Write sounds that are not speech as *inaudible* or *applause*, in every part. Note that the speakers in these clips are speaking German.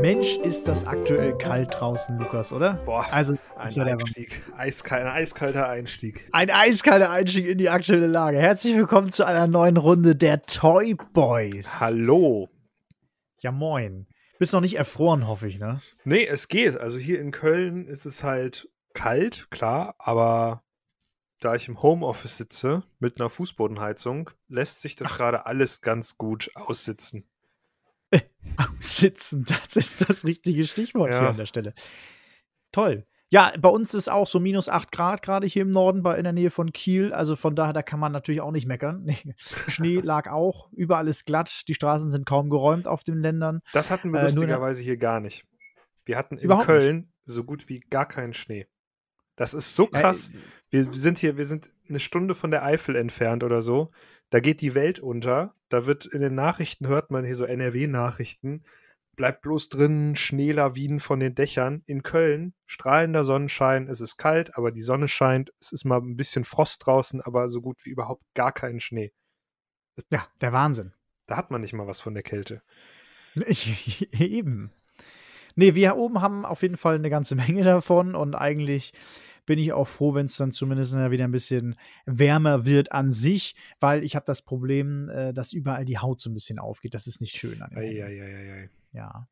Mensch, ist das aktuell kalt draußen, Lukas, oder? Boah, also ein Einstieg. Eiskal ein eiskalter Einstieg. Ein eiskalter Einstieg in die aktuelle Lage. Herzlich willkommen zu einer neuen Runde der Toy Boys. Hallo. Ja, moin. Bist noch nicht erfroren, hoffe ich, ne? Nee, es geht. Also hier in Köln ist es halt kalt, klar, aber da ich im Homeoffice sitze mit einer Fußbodenheizung, lässt sich das gerade alles ganz gut aussitzen. *laughs* Aussitzen, das ist das richtige Stichwort ja. hier an der Stelle. Toll. Ja, bei uns ist auch so minus 8 Grad gerade hier im Norden, bei, in der Nähe von Kiel. Also von daher, da kann man natürlich auch nicht meckern. *laughs* Schnee *laughs* lag auch, überall ist glatt, die Straßen sind kaum geräumt auf den Ländern. Das hatten wir äh, lustigerweise hier gar nicht. Wir hatten in Köln nicht. so gut wie gar keinen Schnee. Das ist so krass. Äh, wir sind hier, wir sind eine Stunde von der Eifel entfernt oder so da geht die Welt unter. Da wird in den Nachrichten, hört man hier so NRW-Nachrichten, bleibt bloß drin, Schneelawinen von den Dächern. In Köln, strahlender Sonnenschein, es ist kalt, aber die Sonne scheint, es ist mal ein bisschen Frost draußen, aber so gut wie überhaupt gar keinen Schnee. Ja, der Wahnsinn. Da hat man nicht mal was von der Kälte. *laughs* Eben. Nee, wir oben haben auf jeden Fall eine ganze *laughs* Menge davon und eigentlich bin ich auch froh, wenn es dann zumindest wieder ein bisschen wärmer wird an sich, weil ich habe das Problem, äh, dass überall die Haut so ein bisschen aufgeht. Das ist nicht schön. An ei, ei, ei, ja.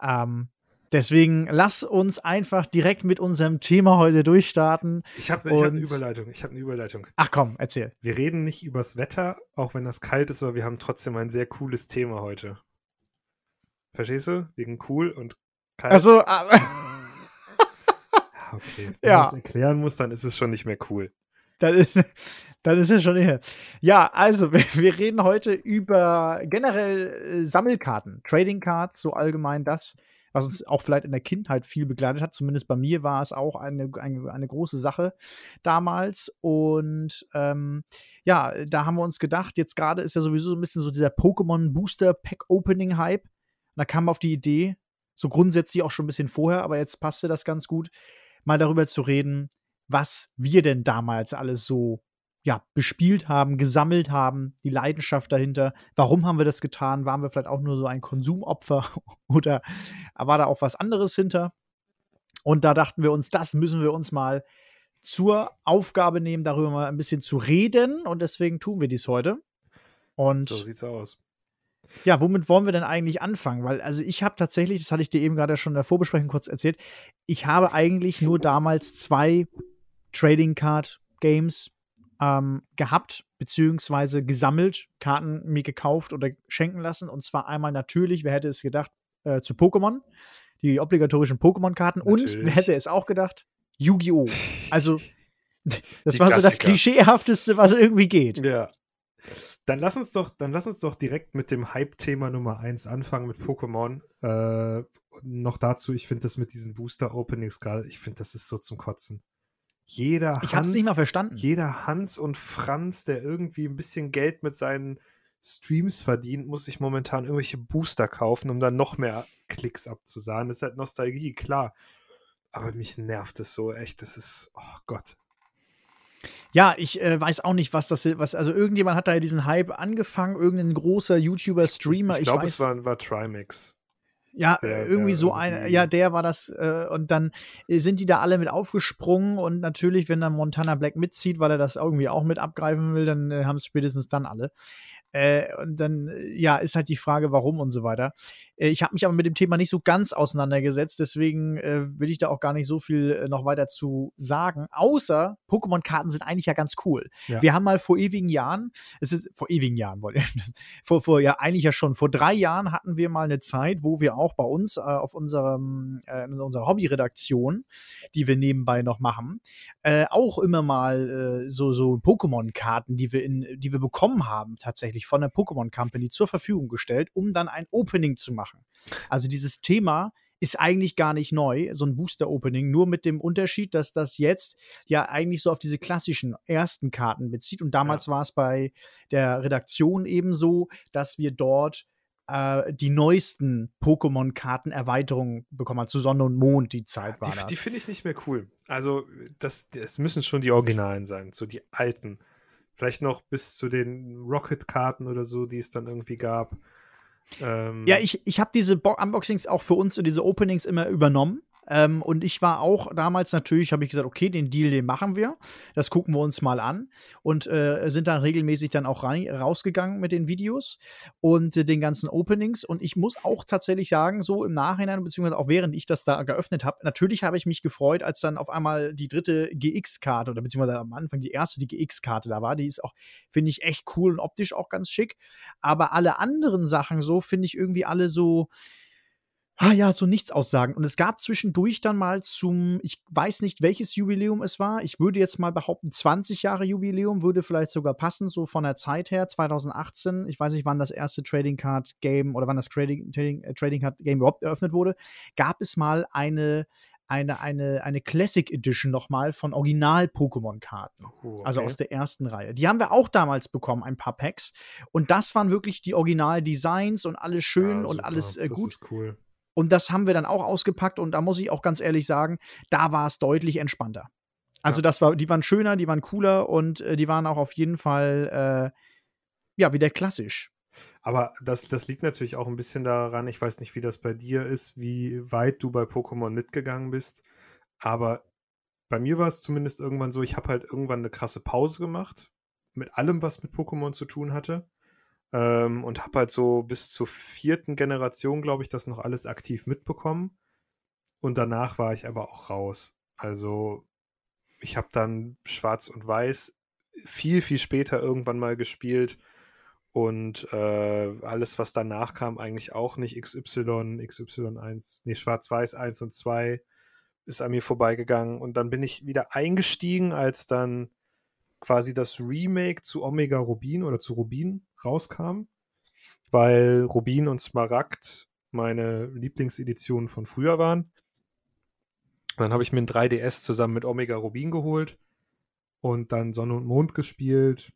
Ähm, Deswegen lass uns einfach direkt mit unserem Thema heute durchstarten. Ich habe hab eine Überleitung. Ich habe eine Überleitung. Ach komm, erzähl. Wir reden nicht übers Wetter, auch wenn das kalt ist, aber wir haben trotzdem ein sehr cooles Thema heute. Verstehst du? Wegen cool und kalt. Also, aber okay. Wenn ja. man es erklären muss, dann ist es schon nicht mehr cool. Dann ist, *laughs* dann ist es schon eher. Ja, also, *laughs* wir, wir reden heute über generell äh, Sammelkarten, Trading Cards, so allgemein das, was uns auch vielleicht in der Kindheit viel begleitet hat. Zumindest bei mir war es auch eine, eine, eine große Sache damals. Und ähm, ja, da haben wir uns gedacht, jetzt gerade ist ja sowieso so ein bisschen so dieser Pokémon Booster Pack Opening Hype. Und da kam auf die Idee, so grundsätzlich auch schon ein bisschen vorher, aber jetzt passte das ganz gut, mal darüber zu reden, was wir denn damals alles so ja, bespielt haben, gesammelt haben, die Leidenschaft dahinter. Warum haben wir das getan? Waren wir vielleicht auch nur so ein Konsumopfer *laughs* oder war da auch was anderes hinter? Und da dachten wir uns, das müssen wir uns mal zur Aufgabe nehmen, darüber mal ein bisschen zu reden. Und deswegen tun wir dies heute. Und so sieht's aus. Ja, womit wollen wir denn eigentlich anfangen? Weil, also ich habe tatsächlich, das hatte ich dir eben gerade schon in der Vorbesprechung kurz erzählt, ich habe eigentlich nur damals zwei Trading Card Games ähm, gehabt, beziehungsweise gesammelt, Karten mir gekauft oder schenken lassen. Und zwar einmal natürlich, wer hätte es gedacht, äh, zu Pokémon, die obligatorischen Pokémon-Karten. Und wer hätte es auch gedacht, Yu-Gi-Oh! Also, *laughs* das die war Klassiker. so das Klischeehafteste, was irgendwie geht. Ja. Dann lass uns doch, dann lass uns doch direkt mit dem Hype-Thema Nummer 1 anfangen mit Pokémon. Äh, noch dazu, ich finde das mit diesen Booster-Openings gerade, ich finde, das ist so zum Kotzen. Jeder ich Hans, nicht mal verstanden. Jeder Hans und Franz, der irgendwie ein bisschen Geld mit seinen Streams verdient, muss sich momentan irgendwelche Booster kaufen, um dann noch mehr Klicks abzusahen. Das ist halt Nostalgie, klar. Aber mich nervt es so echt. Das ist, oh Gott. Ja, ich äh, weiß auch nicht, was das ist. Was, also irgendjemand hat da ja diesen Hype angefangen, irgendein großer YouTuber, Streamer. Ich, ich glaube, es war, war Trimax. Ja, der, irgendwie der, so ein, ja, der war das. Äh, und dann äh, sind die da alle mit aufgesprungen und natürlich, wenn dann Montana Black mitzieht, weil er das irgendwie auch mit abgreifen will, dann äh, haben es spätestens dann alle. Äh, und dann, äh, ja, ist halt die Frage, warum und so weiter. Äh, ich habe mich aber mit dem Thema nicht so ganz auseinandergesetzt, deswegen äh, will ich da auch gar nicht so viel äh, noch weiter zu sagen. Außer Pokémon-Karten sind eigentlich ja ganz cool. Ja. Wir haben mal vor ewigen Jahren, es ist vor ewigen Jahren, *laughs* vor, vor ja eigentlich ja schon, vor drei Jahren hatten wir mal eine Zeit, wo wir auch bei uns äh, auf unserem, in unserer Hobbyredaktion, die wir nebenbei noch machen, auch immer mal so, so Pokémon-Karten, die wir in, die wir bekommen haben, tatsächlich von der Pokémon Company zur Verfügung gestellt, um dann ein Opening zu machen. Also dieses Thema ist eigentlich gar nicht neu, so ein Booster-Opening, nur mit dem Unterschied, dass das jetzt ja eigentlich so auf diese klassischen ersten Karten bezieht. Und damals ja. war es bei der Redaktion eben so, dass wir dort äh, die neuesten Pokémon-Karten-Erweiterungen bekommen hat, zu Sonne und Mond, die Zeit war die, das. Die finde ich nicht mehr cool. Also, das, das müssen schon die Originalen sein, so die alten. Vielleicht noch bis zu den Rocket-Karten oder so, die es dann irgendwie gab. Ähm ja, ich, ich habe diese Bo Unboxings auch für uns, diese Openings immer übernommen. Ähm, und ich war auch damals natürlich, habe ich gesagt, okay, den Deal, den machen wir. Das gucken wir uns mal an. Und äh, sind dann regelmäßig dann auch rein, rausgegangen mit den Videos und äh, den ganzen Openings. Und ich muss auch tatsächlich sagen, so im Nachhinein, beziehungsweise auch während ich das da geöffnet habe, natürlich habe ich mich gefreut, als dann auf einmal die dritte GX-Karte oder beziehungsweise am Anfang die erste die GX-Karte da war. Die ist auch, finde ich, echt cool und optisch auch ganz schick. Aber alle anderen Sachen so, finde ich irgendwie alle so ah ja, so nichts aussagen. Und es gab zwischendurch dann mal zum, ich weiß nicht, welches Jubiläum es war. Ich würde jetzt mal behaupten, 20 Jahre Jubiläum würde vielleicht sogar passen, so von der Zeit her, 2018. Ich weiß nicht, wann das erste Trading Card Game oder wann das Trading, Trading, äh, Trading Card Game überhaupt eröffnet wurde. Gab es mal eine eine, eine, eine Classic Edition nochmal von Original-Pokémon-Karten. Oh, okay. Also aus der ersten Reihe. Die haben wir auch damals bekommen, ein paar Packs. Und das waren wirklich die Original-Designs und alles schön ja, und alles äh, gut. Das ist cool. Und das haben wir dann auch ausgepackt und da muss ich auch ganz ehrlich sagen, da war es deutlich entspannter. Also ja. das war, die waren schöner, die waren cooler und äh, die waren auch auf jeden Fall äh, ja wieder klassisch. Aber das, das liegt natürlich auch ein bisschen daran, ich weiß nicht, wie das bei dir ist, wie weit du bei Pokémon mitgegangen bist. Aber bei mir war es zumindest irgendwann so, ich habe halt irgendwann eine krasse Pause gemacht mit allem, was mit Pokémon zu tun hatte. Ähm, und habe halt so bis zur vierten Generation, glaube ich, das noch alles aktiv mitbekommen. Und danach war ich aber auch raus. Also ich habe dann Schwarz und Weiß viel, viel später irgendwann mal gespielt. Und äh, alles, was danach kam, eigentlich auch nicht. XY, XY1, nee, Schwarz-Weiß 1 und 2 ist an mir vorbeigegangen. Und dann bin ich wieder eingestiegen, als dann quasi das Remake zu Omega Rubin oder zu Rubin rauskam, weil Rubin und Smaragd meine Lieblingseditionen von früher waren. Dann habe ich mir ein 3DS zusammen mit Omega Rubin geholt und dann Sonne und Mond gespielt.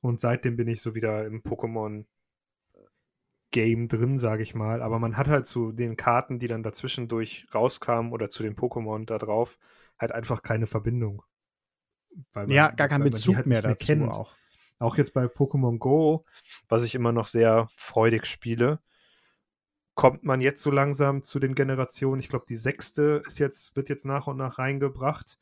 Und seitdem bin ich so wieder im Pokémon Game drin, sage ich mal. Aber man hat halt zu den Karten, die dann dazwischendurch rauskamen oder zu den Pokémon da drauf, halt einfach keine Verbindung. Man, ja, gar kein Bezug halt mehr dazu kennt. auch. Auch jetzt bei Pokémon Go, was ich immer noch sehr freudig spiele, kommt man jetzt so langsam zu den Generationen. Ich glaube, die sechste ist jetzt, wird jetzt nach und nach reingebracht.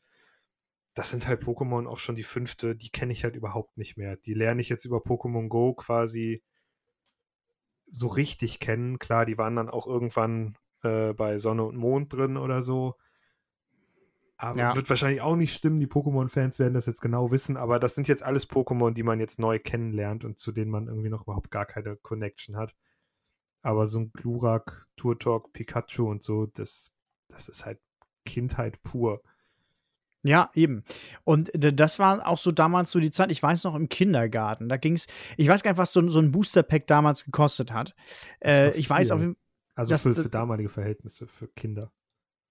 Das sind halt Pokémon auch schon die fünfte, die kenne ich halt überhaupt nicht mehr. Die lerne ich jetzt über Pokémon Go quasi so richtig kennen. Klar, die waren dann auch irgendwann äh, bei Sonne und Mond drin oder so. Aber ja. wird wahrscheinlich auch nicht stimmen. Die Pokémon-Fans werden das jetzt genau wissen. Aber das sind jetzt alles Pokémon, die man jetzt neu kennenlernt und zu denen man irgendwie noch überhaupt gar keine Connection hat. Aber so ein Glurak, Turtok, Pikachu und so, das, das ist halt Kindheit pur. Ja, eben. Und das war auch so damals so die Zeit, ich weiß noch im Kindergarten, da ging es, ich weiß gar nicht, was so, so ein Booster-Pack damals gekostet hat. Äh, ich weiß auf Also für, für damalige Verhältnisse, für Kinder.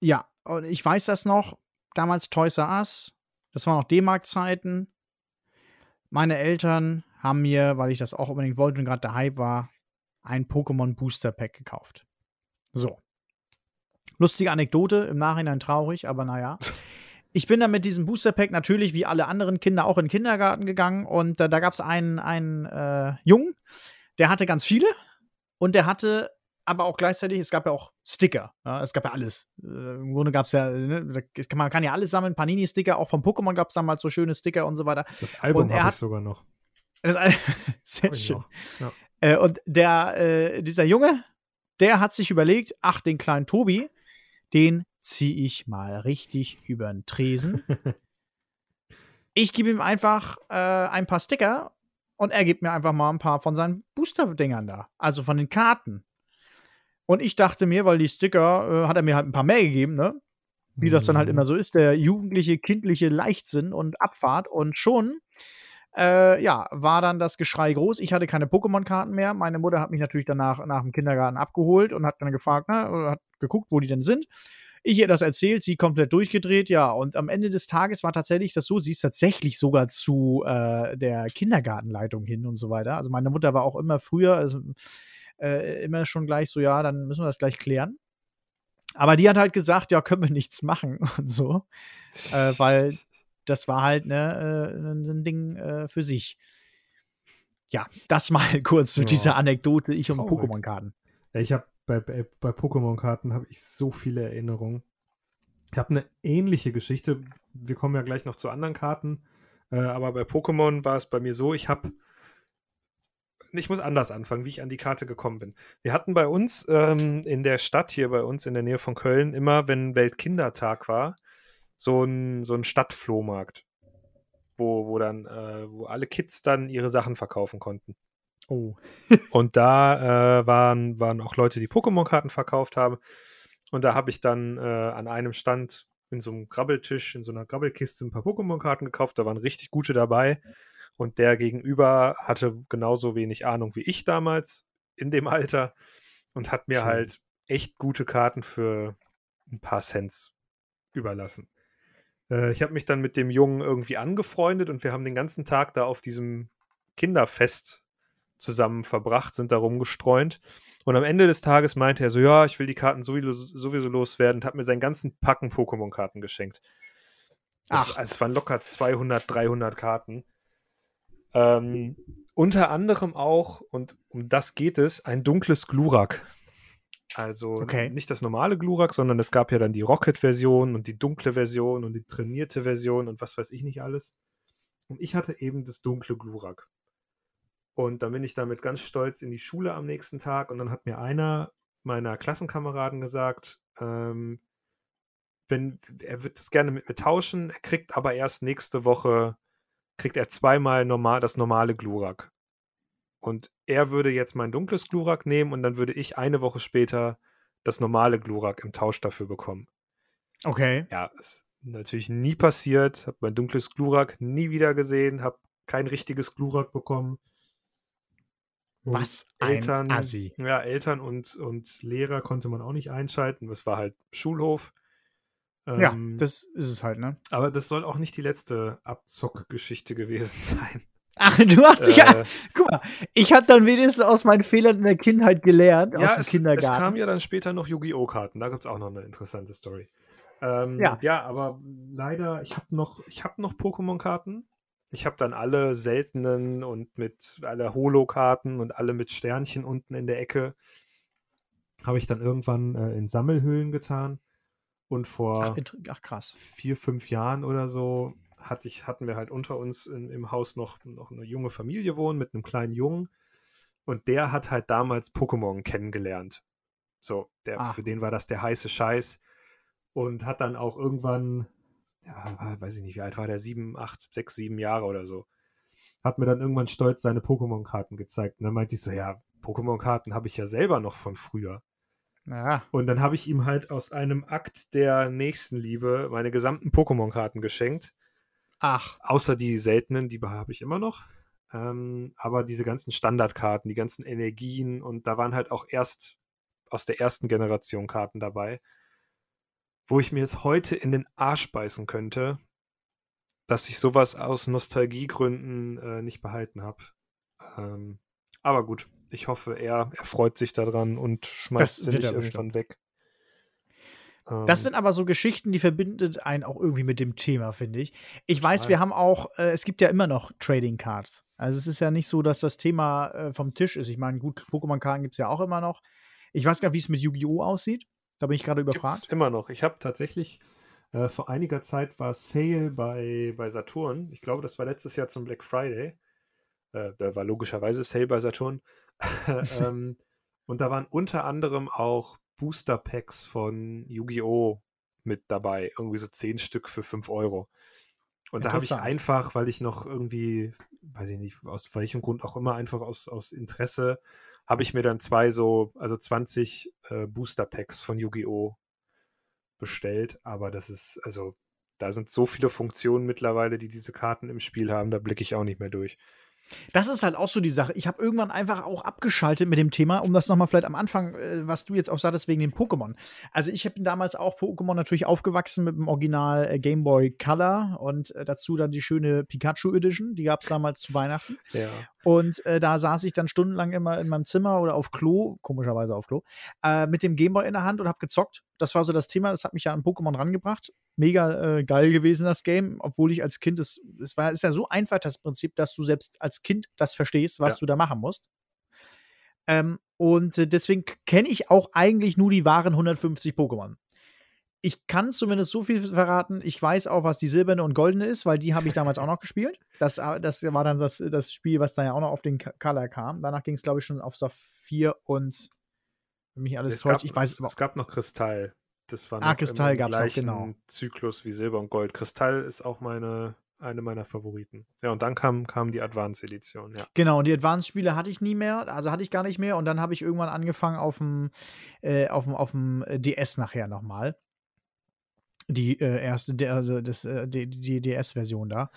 Ja, und ich weiß das noch, damals Toys R Us. Das waren noch D-Mark-Zeiten. Meine Eltern haben mir, weil ich das auch unbedingt wollte und gerade der Hype war, ein Pokémon Booster Pack gekauft. So. Lustige Anekdote, im Nachhinein traurig, aber naja. *laughs* Ich bin dann mit diesem Booster Pack natürlich wie alle anderen Kinder auch in den Kindergarten gegangen und äh, da gab es einen, einen äh, Jungen, der hatte ganz viele und der hatte aber auch gleichzeitig, es gab ja auch Sticker. Ja, es gab ja alles. Äh, Im Grunde gab es ja, ne, man kann ja alles sammeln. Panini-Sticker, auch vom Pokémon gab es damals so schöne Sticker und so weiter. Das Album habe ich sogar noch. Das, *laughs* sehr schön. Ja. Äh, und der, äh, dieser Junge, der hat sich überlegt, ach, den kleinen Tobi, den ziehe ich mal richtig über den Tresen. *laughs* ich gebe ihm einfach äh, ein paar Sticker und er gibt mir einfach mal ein paar von seinen Booster-Dingern da. Also von den Karten. Und ich dachte mir, weil die Sticker äh, hat er mir halt ein paar mehr gegeben, ne? Wie das dann halt mhm. immer so ist, der jugendliche, kindliche Leichtsinn und Abfahrt. Und schon, äh, ja, war dann das Geschrei groß. Ich hatte keine Pokémon-Karten mehr. Meine Mutter hat mich natürlich danach nach dem Kindergarten abgeholt und hat dann gefragt, ne, hat geguckt, wo die denn sind. Ich ihr das erzählt, sie komplett durchgedreht, ja. Und am Ende des Tages war tatsächlich das so, sie ist tatsächlich sogar zu äh, der Kindergartenleitung hin und so weiter. Also meine Mutter war auch immer früher, also äh, immer schon gleich so, ja, dann müssen wir das gleich klären. Aber die hat halt gesagt, ja, können wir nichts machen *laughs* und so. Äh, weil das war halt ne, äh, ein Ding äh, für sich. Ja, das mal *laughs* kurz zu ja. dieser Anekdote, ich um Pokémon-Karten. Ich habe bei, bei, bei Pokémon-Karten habe ich so viele Erinnerungen. Ich habe eine ähnliche Geschichte. Wir kommen ja gleich noch zu anderen Karten. Äh, aber bei Pokémon war es bei mir so, ich habe ich muss anders anfangen, wie ich an die Karte gekommen bin. Wir hatten bei uns ähm, in der Stadt hier bei uns in der Nähe von Köln immer, wenn Weltkindertag war, so ein, so ein Stadtflohmarkt, wo, wo dann, äh, wo alle Kids dann ihre Sachen verkaufen konnten. Oh. *laughs* und da äh, waren, waren auch Leute, die Pokémon-Karten verkauft haben. Und da habe ich dann äh, an einem Stand in so einem Grabbeltisch, in so einer Grabbelkiste ein paar Pokémon-Karten gekauft. Da waren richtig gute dabei. Und der Gegenüber hatte genauso wenig Ahnung wie ich damals in dem *laughs* Alter und hat mir Schön. halt echt gute Karten für ein paar Cents überlassen. Äh, ich habe mich dann mit dem Jungen irgendwie angefreundet und wir haben den ganzen Tag da auf diesem Kinderfest zusammen verbracht, sind da rumgestreunt. Und am Ende des Tages meinte er so, ja, ich will die Karten sowieso, sowieso loswerden und hat mir seinen ganzen Packen Pokémon-Karten geschenkt. Es, es waren locker 200, 300 Karten. Ähm, unter anderem auch, und um das geht es, ein dunkles Glurak. Also okay. nicht das normale Glurak, sondern es gab ja dann die Rocket-Version und die dunkle Version und die trainierte Version und was weiß ich nicht alles. Und ich hatte eben das dunkle Glurak. Und dann bin ich damit ganz stolz in die Schule am nächsten Tag und dann hat mir einer meiner Klassenkameraden gesagt, ähm, wenn, er wird das gerne mit mir tauschen, er kriegt aber erst nächste Woche kriegt er zweimal normal, das normale Glurak. Und er würde jetzt mein dunkles Glurak nehmen und dann würde ich eine Woche später das normale Glurak im Tausch dafür bekommen. Okay. Ja, ist natürlich nie passiert. Habe mein dunkles Glurak nie wieder gesehen, habe kein richtiges Glurak bekommen. Und Was ein Eltern, Assi. Ja, Eltern und, und Lehrer konnte man auch nicht einschalten. Das war halt Schulhof. Ja, ähm, das ist es halt, ne? Aber das soll auch nicht die letzte Abzockgeschichte gewesen *laughs* sein. Ach, du hast dich äh, ja. *laughs* Guck mal, ich habe dann wenigstens aus meinen Fehlern in der Kindheit gelernt, ja, aus dem es, Kindergarten. Es kam ja dann später noch Yu-Gi-Oh! Karten, da gibt es auch noch eine interessante Story. Ähm, ja. ja, aber leider, ich habe noch, hab noch Pokémon-Karten. Ich habe dann alle seltenen und mit alle Holo-Karten und alle mit Sternchen unten in der Ecke. Habe ich dann irgendwann äh, in Sammelhüllen getan. Und vor ach, ach, krass. vier, fünf Jahren oder so hatte ich, hatten wir halt unter uns in, im Haus noch, noch eine junge Familie wohnen mit einem kleinen Jungen. Und der hat halt damals Pokémon kennengelernt. So, der, ah. für den war das der heiße Scheiß. Und hat dann auch irgendwann, ja, weiß ich nicht, wie alt war der? Sieben, acht, sechs, sieben Jahre oder so. Hat mir dann irgendwann stolz seine Pokémon-Karten gezeigt. Und dann meinte ich so, ja, Pokémon-Karten habe ich ja selber noch von früher. Ja. Und dann habe ich ihm halt aus einem Akt der Nächstenliebe meine gesamten Pokémon-Karten geschenkt. Ach. Außer die seltenen, die habe ich immer noch. Ähm, aber diese ganzen Standardkarten, die ganzen Energien und da waren halt auch erst aus der ersten Generation Karten dabei, wo ich mir jetzt heute in den Arsch beißen könnte, dass ich sowas aus Nostalgiegründen äh, nicht behalten habe. Ähm, aber gut, ich hoffe, er, er freut sich daran und schmeißt sie nicht irgendwann weg. Das ähm. sind aber so Geschichten, die verbindet einen auch irgendwie mit dem Thema, finde ich. Ich weiß, wir haben auch, äh, es gibt ja immer noch Trading Cards. Also es ist ja nicht so, dass das Thema äh, vom Tisch ist. Ich meine, gut, Pokémon-Karten gibt es ja auch immer noch. Ich weiß gar nicht, wie es mit Yu-Gi-Oh! aussieht. Da bin ich gerade überfragt. Gibt's immer noch. Ich habe tatsächlich äh, vor einiger Zeit war Sale bei, bei Saturn. Ich glaube, das war letztes Jahr zum Black Friday. Äh, da war logischerweise Sale bei Saturn. *laughs* ähm, und da waren unter anderem auch Booster Packs von Yu-Gi-Oh! mit dabei. Irgendwie so zehn Stück für 5 Euro. Und da habe ich einfach, weil ich noch irgendwie, weiß ich nicht, aus welchem Grund auch immer, einfach aus, aus Interesse, habe ich mir dann zwei so, also 20 äh, Booster Packs von Yu-Gi-Oh! bestellt. Aber das ist, also, da sind so viele Funktionen mittlerweile, die diese Karten im Spiel haben, da blicke ich auch nicht mehr durch. Das ist halt auch so die Sache. Ich habe irgendwann einfach auch abgeschaltet mit dem Thema, um das nochmal vielleicht am Anfang, äh, was du jetzt auch sagtest, wegen den Pokémon. Also ich habe damals auch Pokémon natürlich aufgewachsen mit dem Original äh, Game Boy Color und äh, dazu dann die schöne Pikachu Edition, die gab es damals zu Weihnachten. Ja. Und äh, da saß ich dann stundenlang immer in meinem Zimmer oder auf Klo, komischerweise auf Klo, äh, mit dem Gameboy in der Hand und habe gezockt. Das war so das Thema, das hat mich ja an Pokémon rangebracht. Mega äh, geil gewesen, das Game, obwohl ich als Kind, es, es war, ist ja so einfach das Prinzip, dass du selbst als Kind das verstehst, was ja. du da machen musst. Ähm, und äh, deswegen kenne ich auch eigentlich nur die wahren 150 Pokémon ich kann zumindest so viel verraten. Ich weiß auch, was die silberne und goldene ist, weil die habe ich damals auch noch gespielt. Das, äh, das war dann das, das Spiel, was dann ja auch noch auf den Color kam. Danach ging es, glaube ich, schon auf Saphir und mich alles es täuscht. ich weiß es gab noch Kristall. Das war ah, noch Kristall gab es genau. Zyklus wie Silber und Gold. Kristall ist auch meine eine meiner Favoriten. Ja, und dann kam, kam die Advance-Edition, ja. Genau, und die Advance-Spiele hatte ich nie mehr, also hatte ich gar nicht mehr. Und dann habe ich irgendwann angefangen auf dem, äh, auf dem, auf dem DS nachher nochmal die äh, erste, der, also das, äh, die, die DS-Version da.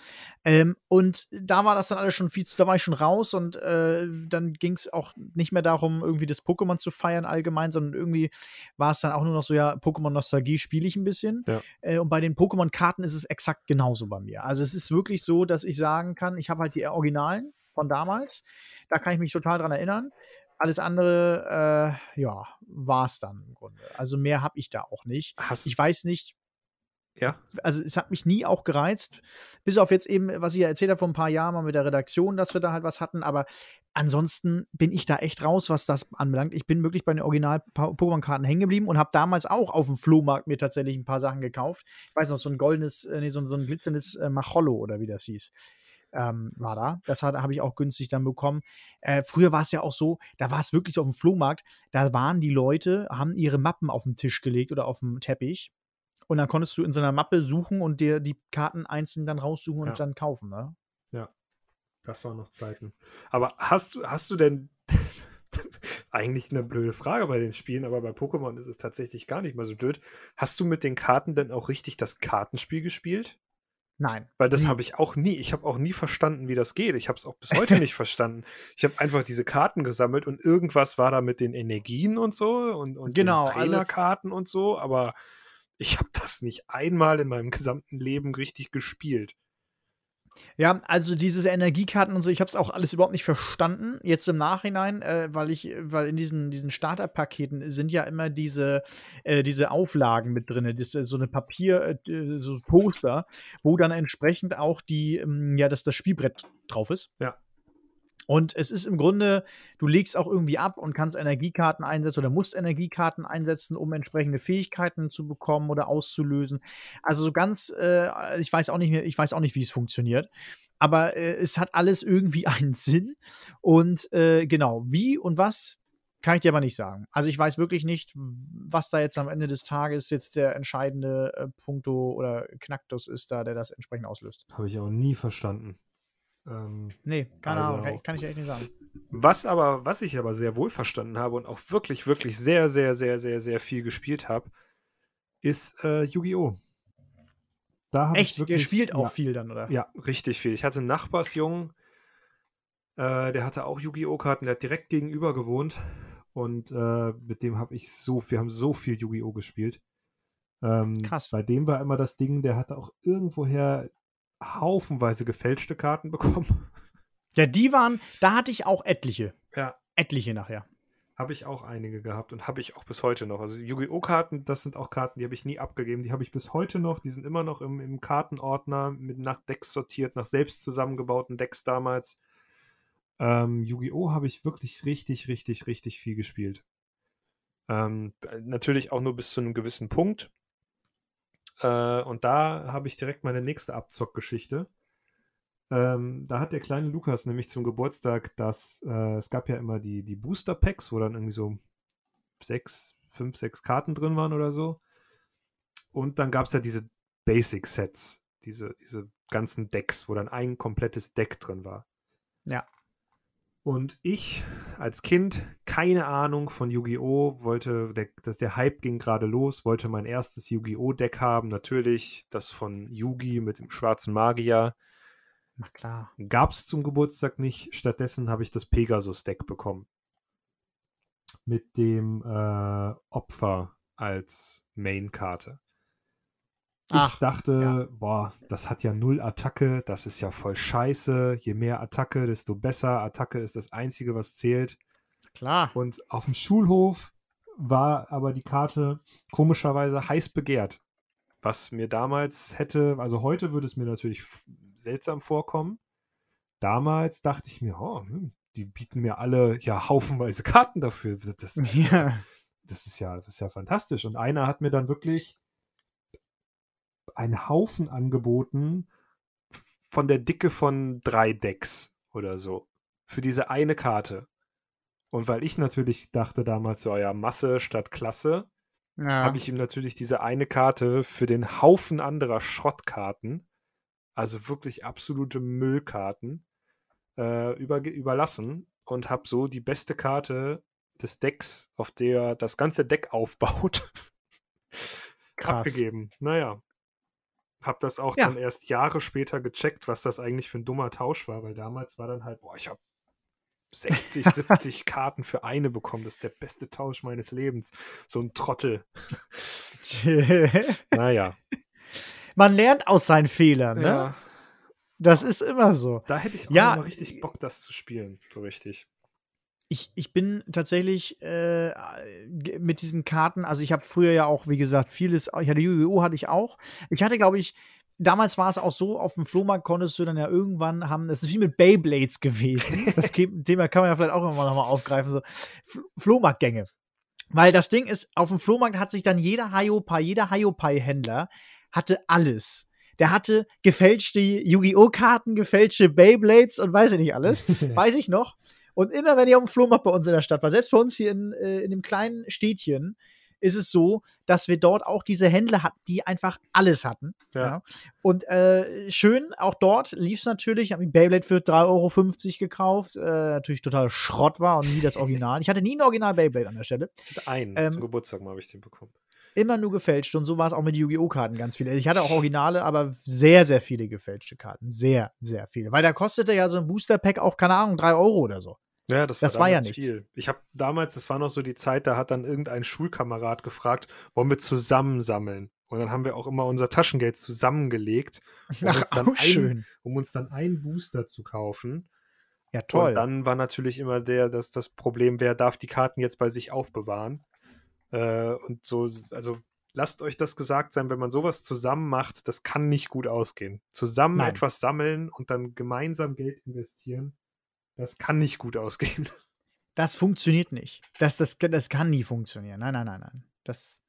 Ähm, und da war das dann alles schon viel, da war ich schon raus und äh, dann ging es auch nicht mehr darum, irgendwie das Pokémon zu feiern allgemein, sondern irgendwie war es dann auch nur noch so, ja, Pokémon-Nostalgie spiele ich ein bisschen. Ja. Äh, und bei den Pokémon-Karten ist es exakt genauso bei mir. Also es ist wirklich so, dass ich sagen kann, ich habe halt die Originalen von damals. Da kann ich mich total dran erinnern. Alles andere, äh, ja, war es dann im Grunde. Also mehr habe ich da auch nicht. Hast ich weiß nicht, ja. Also es hat mich nie auch gereizt. Bis auf jetzt eben, was ich ja erzählt habe vor ein paar Jahren mal mit der Redaktion, dass wir da halt was hatten. Aber ansonsten bin ich da echt raus, was das anbelangt. Ich bin wirklich bei den Original-Pokémon-Karten hängen geblieben und habe damals auch auf dem Flohmarkt mir tatsächlich ein paar Sachen gekauft. Ich weiß noch, so ein goldenes, äh, nee, so, so ein glitzerndes äh, Machollo oder wie das hieß. Ähm, war da. Das habe ich auch günstig dann bekommen. Äh, früher war es ja auch so, da war es wirklich auf dem Flohmarkt, da waren die Leute, haben ihre Mappen auf den Tisch gelegt oder auf dem Teppich und dann konntest du in so einer Mappe suchen und dir die Karten einzeln dann raussuchen und ja. dann kaufen, ne? Ja. Das waren noch Zeiten. Aber hast du, hast du denn *laughs* eigentlich eine blöde Frage bei den Spielen, aber bei Pokémon ist es tatsächlich gar nicht mal so blöd. Hast du mit den Karten denn auch richtig das Kartenspiel gespielt? Nein. Weil das habe ich auch nie. Ich habe auch nie verstanden, wie das geht. Ich habe es auch bis heute nicht *laughs* verstanden. Ich habe einfach diese Karten gesammelt und irgendwas war da mit den Energien und so und, und genau, also Trainerkarten also, und so, aber ich habe das nicht einmal in meinem gesamten Leben richtig gespielt. Ja, also diese Energiekarten und so, ich habe es auch alles überhaupt nicht verstanden. Jetzt im Nachhinein, äh, weil ich, weil in diesen, diesen Starterpaketen sind ja immer diese, äh, diese Auflagen mit drin, das, so eine Papier, äh, so Poster, wo dann entsprechend auch die, ähm, ja, dass das Spielbrett drauf ist. Ja. Und es ist im Grunde, du legst auch irgendwie ab und kannst Energiekarten einsetzen oder musst Energiekarten einsetzen, um entsprechende Fähigkeiten zu bekommen oder auszulösen. Also so ganz, äh, ich weiß auch nicht mehr, ich weiß auch nicht, wie es funktioniert. Aber äh, es hat alles irgendwie *laughs* einen Sinn. Und äh, genau, wie und was kann ich dir aber nicht sagen. Also ich weiß wirklich nicht, was da jetzt am Ende des Tages jetzt der entscheidende äh, Punkto oder Knacktus ist da, der das entsprechend auslöst. Habe ich auch nie verstanden. Ähm, nee, keine also, Ahnung, kann, ich echt nicht sagen. Was aber, was ich aber sehr wohl verstanden habe und auch wirklich, wirklich sehr, sehr, sehr, sehr, sehr viel gespielt habe, ist äh, Yu-Gi-Oh! Da Echt? Wirklich, der spielt auch ja, viel dann, oder? Ja, richtig viel. Ich hatte einen Nachbarsjungen, äh, der hatte auch Yu-Gi-Oh! Karten, der hat direkt gegenüber gewohnt. Und äh, mit dem habe ich so, wir haben so viel Yu-Gi-Oh! gespielt. Ähm, Krass. Bei dem war immer das Ding, der hatte auch irgendwoher haufenweise gefälschte Karten bekommen. *laughs* Ja, die waren, da hatte ich auch etliche. Ja. Etliche nachher. Habe ich auch einige gehabt und habe ich auch bis heute noch. Also Yu-Gi-Oh! Karten, das sind auch Karten, die habe ich nie abgegeben. Die habe ich bis heute noch. Die sind immer noch im, im Kartenordner mit nach Decks sortiert, nach selbst zusammengebauten Decks damals. Ähm, Yu-Gi-Oh! habe ich wirklich richtig, richtig, richtig viel gespielt. Ähm, natürlich auch nur bis zu einem gewissen Punkt. Äh, und da habe ich direkt meine nächste Abzockgeschichte. Ähm, da hat der kleine Lukas nämlich zum Geburtstag das, äh, es gab ja immer die, die Booster Packs, wo dann irgendwie so sechs, fünf, sechs Karten drin waren oder so. Und dann gab es ja diese Basic Sets, diese, diese ganzen Decks, wo dann ein komplettes Deck drin war. Ja. Und ich als Kind, keine Ahnung von Yu-Gi-Oh!, wollte, der, dass der Hype ging gerade los, wollte mein erstes Yu-Gi-Oh! Deck haben. Natürlich das von Yugi mit dem schwarzen Magier. Na klar. Gab es zum Geburtstag nicht. Stattdessen habe ich das Pegasus-Deck bekommen. Mit dem äh, Opfer als Main-Karte. Ich Ach, dachte, ja. boah, das hat ja null Attacke, das ist ja voll scheiße. Je mehr Attacke, desto besser. Attacke ist das Einzige, was zählt. Klar. Und auf dem Schulhof war aber die Karte komischerweise heiß begehrt. Was mir damals hätte, also heute würde es mir natürlich seltsam vorkommen. Damals dachte ich mir, oh, hm, die bieten mir alle ja haufenweise Karten dafür. Das, *laughs* ja. das ist ja, das ist ja fantastisch. Und einer hat mir dann wirklich einen Haufen angeboten von der Dicke von drei Decks oder so. Für diese eine Karte. Und weil ich natürlich dachte damals so, ja, Masse statt Klasse, ja. habe ich ihm natürlich diese eine Karte für den Haufen anderer Schrottkarten, also wirklich absolute Müllkarten, äh, über, überlassen und habe so die beste Karte des Decks, auf der das ganze Deck aufbaut, *laughs* abgegeben. Naja. Hab das auch ja. dann erst Jahre später gecheckt, was das eigentlich für ein dummer Tausch war, weil damals war dann halt, boah, ich habe 60, 70 Karten für eine bekommen. Das ist der beste Tausch meines Lebens. So ein Trottel. *laughs* naja. Man lernt aus seinen Fehlern, ne? Ja. Das ist immer so. Da hätte ich auch ja, mal richtig Bock, das zu spielen. So richtig. Ich, ich bin tatsächlich äh, mit diesen Karten, also ich habe früher ja auch, wie gesagt, vieles, ich hatte Yu-Gi-Oh! hatte ich auch. Ich hatte, glaube ich, damals war es auch so, auf dem Flohmarkt konntest du dann ja irgendwann haben, das ist wie mit Beyblades gewesen. *laughs* Das Thema kann man ja vielleicht auch immer noch mal aufgreifen, so Flohmarktgänge. Weil das Ding ist, auf dem Flohmarkt hat sich dann jeder Hayopai, jeder Hayopai-Händler hatte alles. Der hatte gefälschte Yu-Gi-Oh! Karten, gefälschte Beyblades und weiß ich nicht alles. *laughs* weiß ich noch. Und immer, wenn ich auf dem Flohmarkt bei uns in der Stadt war, selbst bei uns hier in, äh, in dem kleinen Städtchen, ist es so, dass wir dort auch diese Händler hatten, die einfach alles hatten. Ja. ja. Und äh, schön, auch dort lief es natürlich. Ich habe mir Beyblade für 3,50 Euro gekauft. Äh, natürlich total Schrott war und nie das Original. ich hatte nie ein Original Beyblade an der Stelle. Einen, ähm, zum Geburtstag mal habe ich den bekommen. Immer nur gefälscht und so war es auch mit Yu-Gi-Oh! Karten ganz viele. Ich hatte auch Originale, aber sehr, sehr viele gefälschte Karten. Sehr, sehr viele. Weil da kostete ja so ein Booster-Pack auch, keine Ahnung, 3 Euro oder so. Ja, das war, das war ja nichts. Viel. Ich habe damals, das war noch so die Zeit, da hat dann irgendein Schulkamerad gefragt, wollen wir zusammen sammeln? Und dann haben wir auch immer unser Taschengeld zusammengelegt, um, Ach, uns, dann ein, um uns dann einen Booster zu kaufen. Ja, toll. Und dann war natürlich immer der, dass das Problem, wer darf die Karten jetzt bei sich aufbewahren? Äh, und so, also lasst euch das gesagt sein, wenn man sowas zusammen macht, das kann nicht gut ausgehen. Zusammen Nein. etwas sammeln und dann gemeinsam Geld investieren das kann nicht gut ausgehen. *laughs* Das funktioniert nicht. Das, das, das kann nie funktionieren. Nein, nein, nein, nein. Das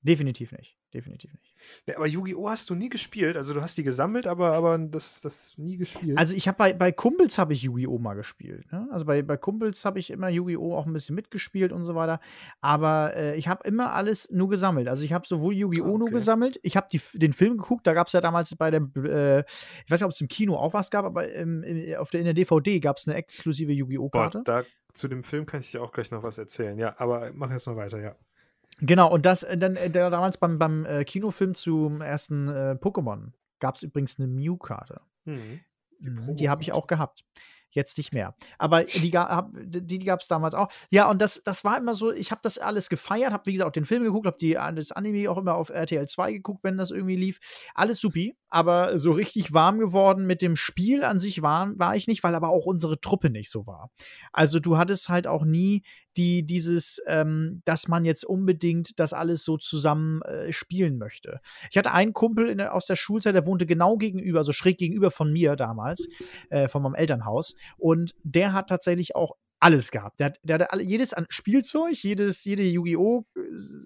definitiv nicht definitiv nicht. Ja, aber Yu-Gi-Oh! hast du nie gespielt. Also du hast die gesammelt, aber, aber das, das nie gespielt. Also ich habe bei, bei Kumpels habe ich Yu-Gi-Oh! mal gespielt. Ne? Also bei, bei Kumpels habe ich immer Yu-Gi-Oh! auch ein bisschen mitgespielt und so weiter. Aber äh, ich habe immer alles nur gesammelt. Also ich habe sowohl Yu-Gi-Oh! Ah, okay. nur gesammelt. Ich habe den Film geguckt. Da gab es ja damals bei der, äh, ich weiß nicht, ob es im Kino auch was gab, aber im, auf der, in der DVD gab es eine exklusive Yu-Gi-Oh! Karte. Da, zu dem Film kann ich dir auch gleich noch was erzählen. Ja, aber mach jetzt mal weiter, ja. Genau, und das äh, dann äh, damals beim, beim äh, Kinofilm zum ersten äh, Pokémon gab es übrigens eine Mew-Karte. Mhm. Die, mhm, die habe ich auch gehabt. Jetzt nicht mehr. Aber die, die, die gab es damals auch. Ja, und das, das war immer so, ich habe das alles gefeiert, habe wie gesagt auch den Film geguckt, habe das Anime auch immer auf RTL 2 geguckt, wenn das irgendwie lief. Alles supi, aber so richtig warm geworden mit dem Spiel an sich war, war ich nicht, weil aber auch unsere Truppe nicht so war. Also du hattest halt auch nie die dieses, ähm, dass man jetzt unbedingt das alles so zusammen äh, spielen möchte. Ich hatte einen Kumpel in, aus der Schulzeit, der wohnte genau gegenüber, also schräg gegenüber von mir damals, äh, von meinem Elternhaus. Und der hat tatsächlich auch alles gehabt. Der, der hatte alle, jedes an Spielzeug, jedes, jede Yu-Gi-Oh!,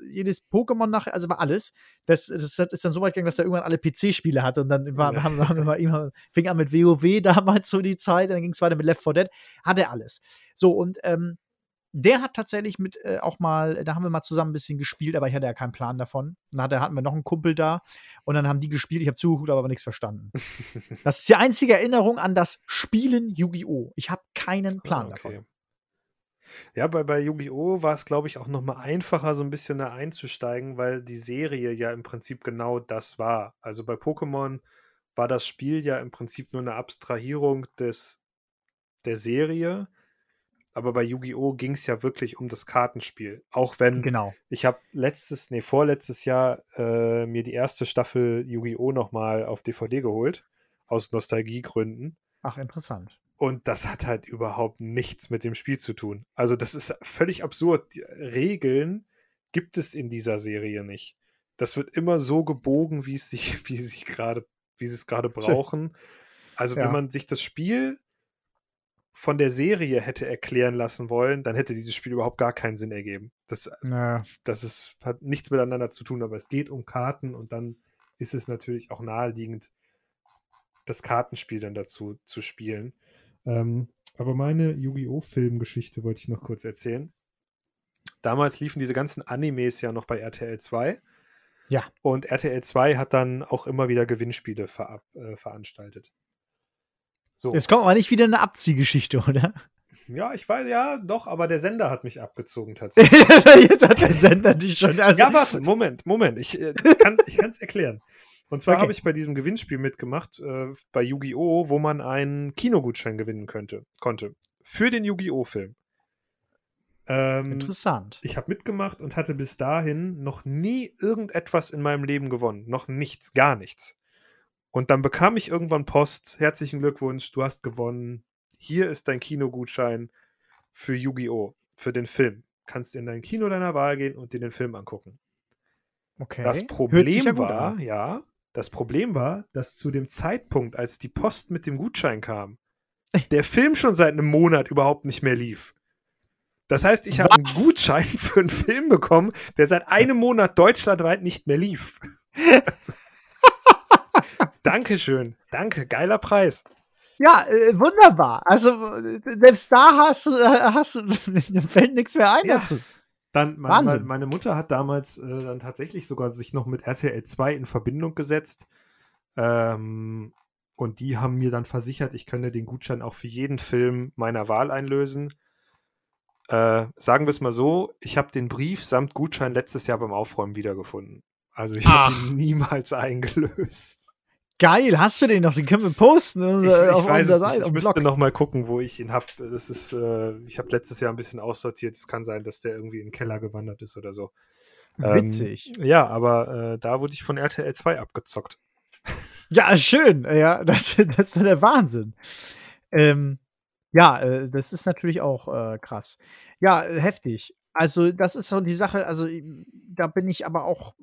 jedes Pokémon nachher, also war alles. Das, das ist dann so weit gegangen, dass er irgendwann alle PC-Spiele hatte und dann war, haben, haben wir immer, fing an mit WoW *laughs* damals so die Zeit, dann ging es weiter mit Left 4 Dead, hat er alles. So, und ähm, der hat tatsächlich mit äh, auch mal, da haben wir mal zusammen ein bisschen gespielt, aber ich hatte ja keinen Plan davon. Dann hatte, hatten wir noch einen Kumpel da und dann haben die gespielt. Ich habe zugeguckt, aber nichts verstanden. *laughs* das ist die einzige Erinnerung an das Spielen Yu-Gi-Oh! Ich habe keinen Plan ah, okay. davon. Ja, bei, bei Yu-Gi-Oh! war es, glaube ich, auch noch mal einfacher, so ein bisschen da einzusteigen, weil die Serie ja im Prinzip genau das war. Also bei Pokémon war das Spiel ja im Prinzip nur eine Abstrahierung des, der Serie. Aber bei Yu-Gi-Oh! ging es ja wirklich um das Kartenspiel. Auch wenn genau. ich habe letztes, nee, vorletztes Jahr äh, mir die erste Staffel Yu-Gi-Oh! nochmal auf DVD geholt. Aus Nostalgiegründen. Ach, interessant. Und das hat halt überhaupt nichts mit dem Spiel zu tun. Also, das ist völlig absurd. Die Regeln gibt es in dieser Serie nicht. Das wird immer so gebogen, wie es sich, *laughs* wie sie gerade, wie sie es gerade brauchen. Also, ja. wenn man sich das Spiel von der Serie hätte erklären lassen wollen, dann hätte dieses Spiel überhaupt gar keinen Sinn ergeben. Das, naja. das ist, hat nichts miteinander zu tun, aber es geht um Karten und dann ist es natürlich auch naheliegend, das Kartenspiel dann dazu zu spielen. Ähm, aber meine Yu-Gi-Oh! Filmgeschichte wollte ich noch kurz erzählen. Damals liefen diese ganzen Animes ja noch bei RTL 2. Ja. Und RTL 2 hat dann auch immer wieder Gewinnspiele ver äh, veranstaltet. So. Jetzt kommt aber nicht wieder eine Abziehgeschichte, oder? Ja, ich weiß, ja, doch, aber der Sender hat mich abgezogen *laughs* tatsächlich. Jetzt hat der Sender dich schon. Also ja, warte, Moment, Moment, ich äh, kann es erklären. Und zwar okay. habe ich bei diesem Gewinnspiel mitgemacht, äh, bei Yu-Gi-Oh!, wo man einen Kinogutschein gewinnen könnte, konnte. Für den Yu-Gi-Oh! Film. Ähm, Interessant. Ich habe mitgemacht und hatte bis dahin noch nie irgendetwas in meinem Leben gewonnen. Noch nichts, gar nichts. Und dann bekam ich irgendwann Post. Herzlichen Glückwunsch, du hast gewonnen. Hier ist dein Kinogutschein für Yu-Gi-Oh! Für den Film. Kannst in dein Kino deiner Wahl gehen und dir den Film angucken. Okay. Das Problem ja war, ja, das Problem war, dass zu dem Zeitpunkt, als die Post mit dem Gutschein kam, *laughs* der Film schon seit einem Monat überhaupt nicht mehr lief. Das heißt, ich habe einen Gutschein *laughs* für einen Film bekommen, der seit einem *laughs* Monat deutschlandweit nicht mehr lief. also, Dankeschön. Danke. Geiler Preis. Ja, äh, wunderbar. Also selbst da hast du, äh, hast du *laughs* fällt nichts mehr ein ja. dazu. Dann mein, meine, meine Mutter hat damals äh, dann tatsächlich sogar sich noch mit RTL 2 in Verbindung gesetzt. Ähm, und die haben mir dann versichert, ich könne den Gutschein auch für jeden Film meiner Wahl einlösen. Äh, sagen wir es mal so, ich habe den Brief samt Gutschein letztes Jahr beim Aufräumen wiedergefunden. Also ich habe ihn niemals *laughs* eingelöst. Geil, hast du den noch? Den können wir posten ich, ich auf unserer Seite. Ich, ich müsste noch mal gucken, wo ich ihn habe. Das ist, äh, ich habe letztes Jahr ein bisschen aussortiert. Es kann sein, dass der irgendwie in den Keller gewandert ist oder so. Witzig. Ähm, ja, aber äh, da wurde ich von RTL 2 abgezockt. Ja, schön. Ja, *laughs* das, das ist der Wahnsinn. Ähm, ja, äh, das ist natürlich auch äh, krass. Ja, heftig. Also, das ist so die Sache. Also, da bin ich aber auch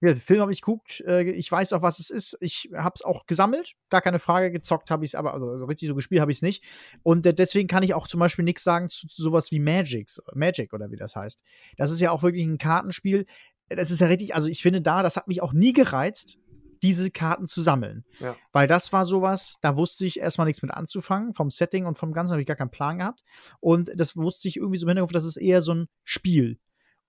ja, den Film habe ich geguckt, äh, ich weiß auch, was es ist. Ich habe es auch gesammelt, gar keine Frage. Gezockt habe ich es, aber also richtig so gespielt habe ich es nicht. Und äh, deswegen kann ich auch zum Beispiel nichts sagen zu, zu sowas wie Magics, Magic oder wie das heißt. Das ist ja auch wirklich ein Kartenspiel. Das ist ja richtig, also ich finde da, das hat mich auch nie gereizt, diese Karten zu sammeln. Ja. Weil das war sowas, da wusste ich erstmal nichts mit anzufangen. Vom Setting und vom Ganzen habe ich gar keinen Plan gehabt. Und das wusste ich irgendwie so im Hinterkopf, das ist eher so ein Spiel.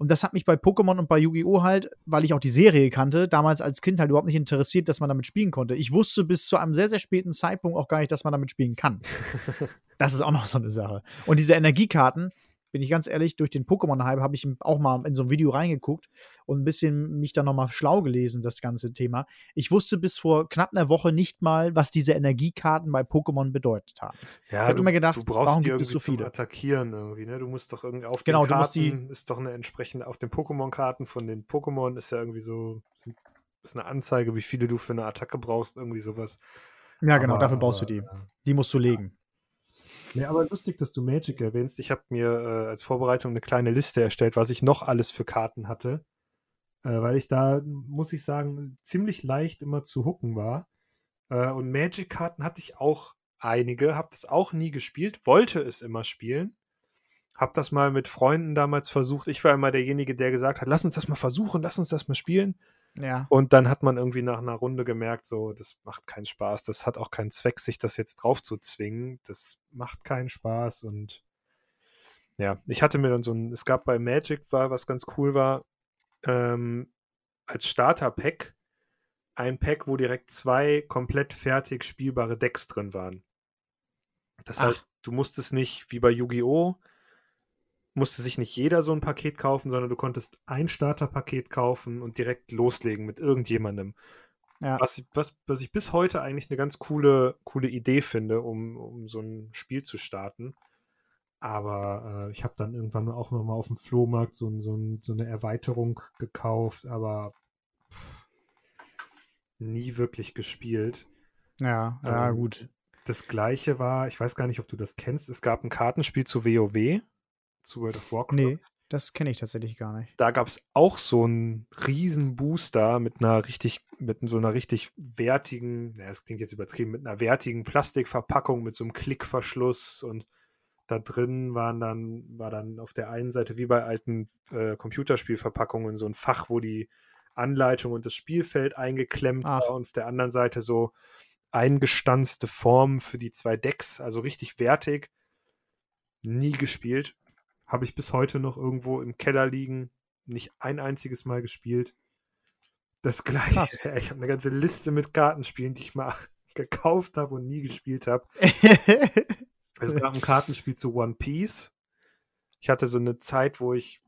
Und das hat mich bei Pokémon und bei Yu-Gi-Oh! halt, weil ich auch die Serie kannte, damals als Kind halt überhaupt nicht interessiert, dass man damit spielen konnte. Ich wusste bis zu einem sehr, sehr späten Zeitpunkt auch gar nicht, dass man damit spielen kann. *laughs* das ist auch noch so eine Sache. Und diese Energiekarten, bin ich ganz ehrlich, durch den Pokémon-Hype habe ich auch mal in so ein Video reingeguckt und ein bisschen mich dann nochmal schlau gelesen, das ganze Thema. Ich wusste bis vor knapp einer Woche nicht mal, was diese Energiekarten bei Pokémon bedeutet haben. Ja, ich habe immer gedacht, du brauchst warum die irgendwie so viele? Attackieren irgendwie, ne? Du musst doch irgendwie auf genau, den Karten, die ist doch eine entsprechende, auf den Pokémon-Karten von den Pokémon ist ja irgendwie so, ist eine Anzeige, wie viele du für eine Attacke brauchst, irgendwie sowas. Ja, genau, aber, dafür brauchst du die. Die musst du legen. Ja, aber lustig, dass du Magic erwähnst. Ich habe mir äh, als Vorbereitung eine kleine Liste erstellt, was ich noch alles für Karten hatte. Äh, weil ich da, muss ich sagen, ziemlich leicht immer zu hucken war. Äh, und Magic-Karten hatte ich auch einige, habe das auch nie gespielt, wollte es immer spielen. Hab das mal mit Freunden damals versucht. Ich war immer derjenige, der gesagt hat, lass uns das mal versuchen, lass uns das mal spielen. Ja. Und dann hat man irgendwie nach einer Runde gemerkt, so, das macht keinen Spaß, das hat auch keinen Zweck, sich das jetzt drauf zu zwingen. Das macht keinen Spaß und ja, ich hatte mir dann so ein, es gab bei Magic war, was ganz cool war, ähm, als Starter-Pack ein Pack, wo direkt zwei komplett fertig spielbare Decks drin waren. Das Ach. heißt, du musstest nicht wie bei Yu-Gi-Oh! Musste sich nicht jeder so ein Paket kaufen, sondern du konntest ein Starterpaket kaufen und direkt loslegen mit irgendjemandem. Ja. Was, was, was ich bis heute eigentlich eine ganz coole, coole Idee finde, um, um so ein Spiel zu starten. Aber äh, ich habe dann irgendwann auch noch mal auf dem Flohmarkt so, so, so eine Erweiterung gekauft, aber pff, nie wirklich gespielt. Ja, ja, ähm, gut. Das gleiche war, ich weiß gar nicht, ob du das kennst, es gab ein Kartenspiel zu WoW, zu World of Warcraft. Nee, das kenne ich tatsächlich gar nicht. Da gab es auch so einen riesen Booster mit einer richtig, mit so einer richtig wertigen, na, das klingt jetzt übertrieben, mit einer wertigen Plastikverpackung mit so einem Klickverschluss und da drin waren dann, war dann auf der einen Seite wie bei alten äh, Computerspielverpackungen so ein Fach, wo die Anleitung und das Spielfeld eingeklemmt Ach. war und auf der anderen Seite so eingestanzte Formen für die zwei Decks, also richtig wertig. Nie gespielt. Habe ich bis heute noch irgendwo im Keller liegen. Nicht ein einziges Mal gespielt. Das *laughs* gleiche. Krass. Ich habe eine ganze Liste mit Kartenspielen, die ich mal *laughs* gekauft habe und nie gespielt habe. *laughs* Es gab ein Kartenspiel zu One Piece. Ich hatte so eine Zeit, wo ich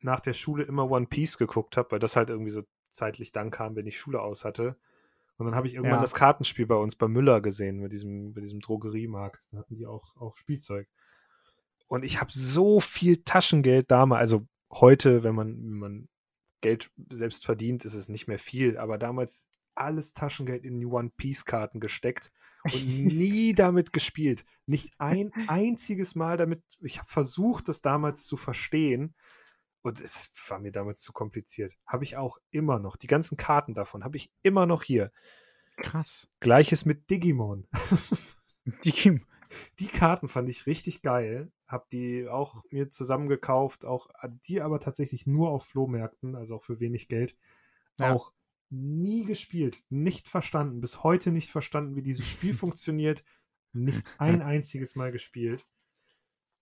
nach der Schule immer One Piece geguckt habe, weil das halt irgendwie so zeitlich dann kam, wenn ich Schule aus hatte. Und dann habe ich irgendwann ja. das Kartenspiel bei uns bei Müller gesehen, mit diesem, bei diesem Drogeriemarkt. Da hatten die auch, auch Spielzeug. Und ich habe so viel Taschengeld damals, also heute, wenn man, wenn man Geld selbst verdient, ist es nicht mehr viel, aber damals alles Taschengeld in die One Piece Karten gesteckt und *laughs* nie damit gespielt. Nicht ein einziges Mal damit. Ich habe versucht, das damals zu verstehen. Und es war mir damals zu kompliziert. Habe ich auch immer noch. Die ganzen Karten davon habe ich immer noch hier. Krass. Gleiches mit Digimon. *laughs* Digimon. Die Karten fand ich richtig geil. Hab die auch mir zusammengekauft. Auch die aber tatsächlich nur auf Flohmärkten, also auch für wenig Geld. Ja. Auch nie gespielt, nicht verstanden, bis heute nicht verstanden, wie dieses Spiel *laughs* funktioniert. Nicht ein einziges Mal gespielt.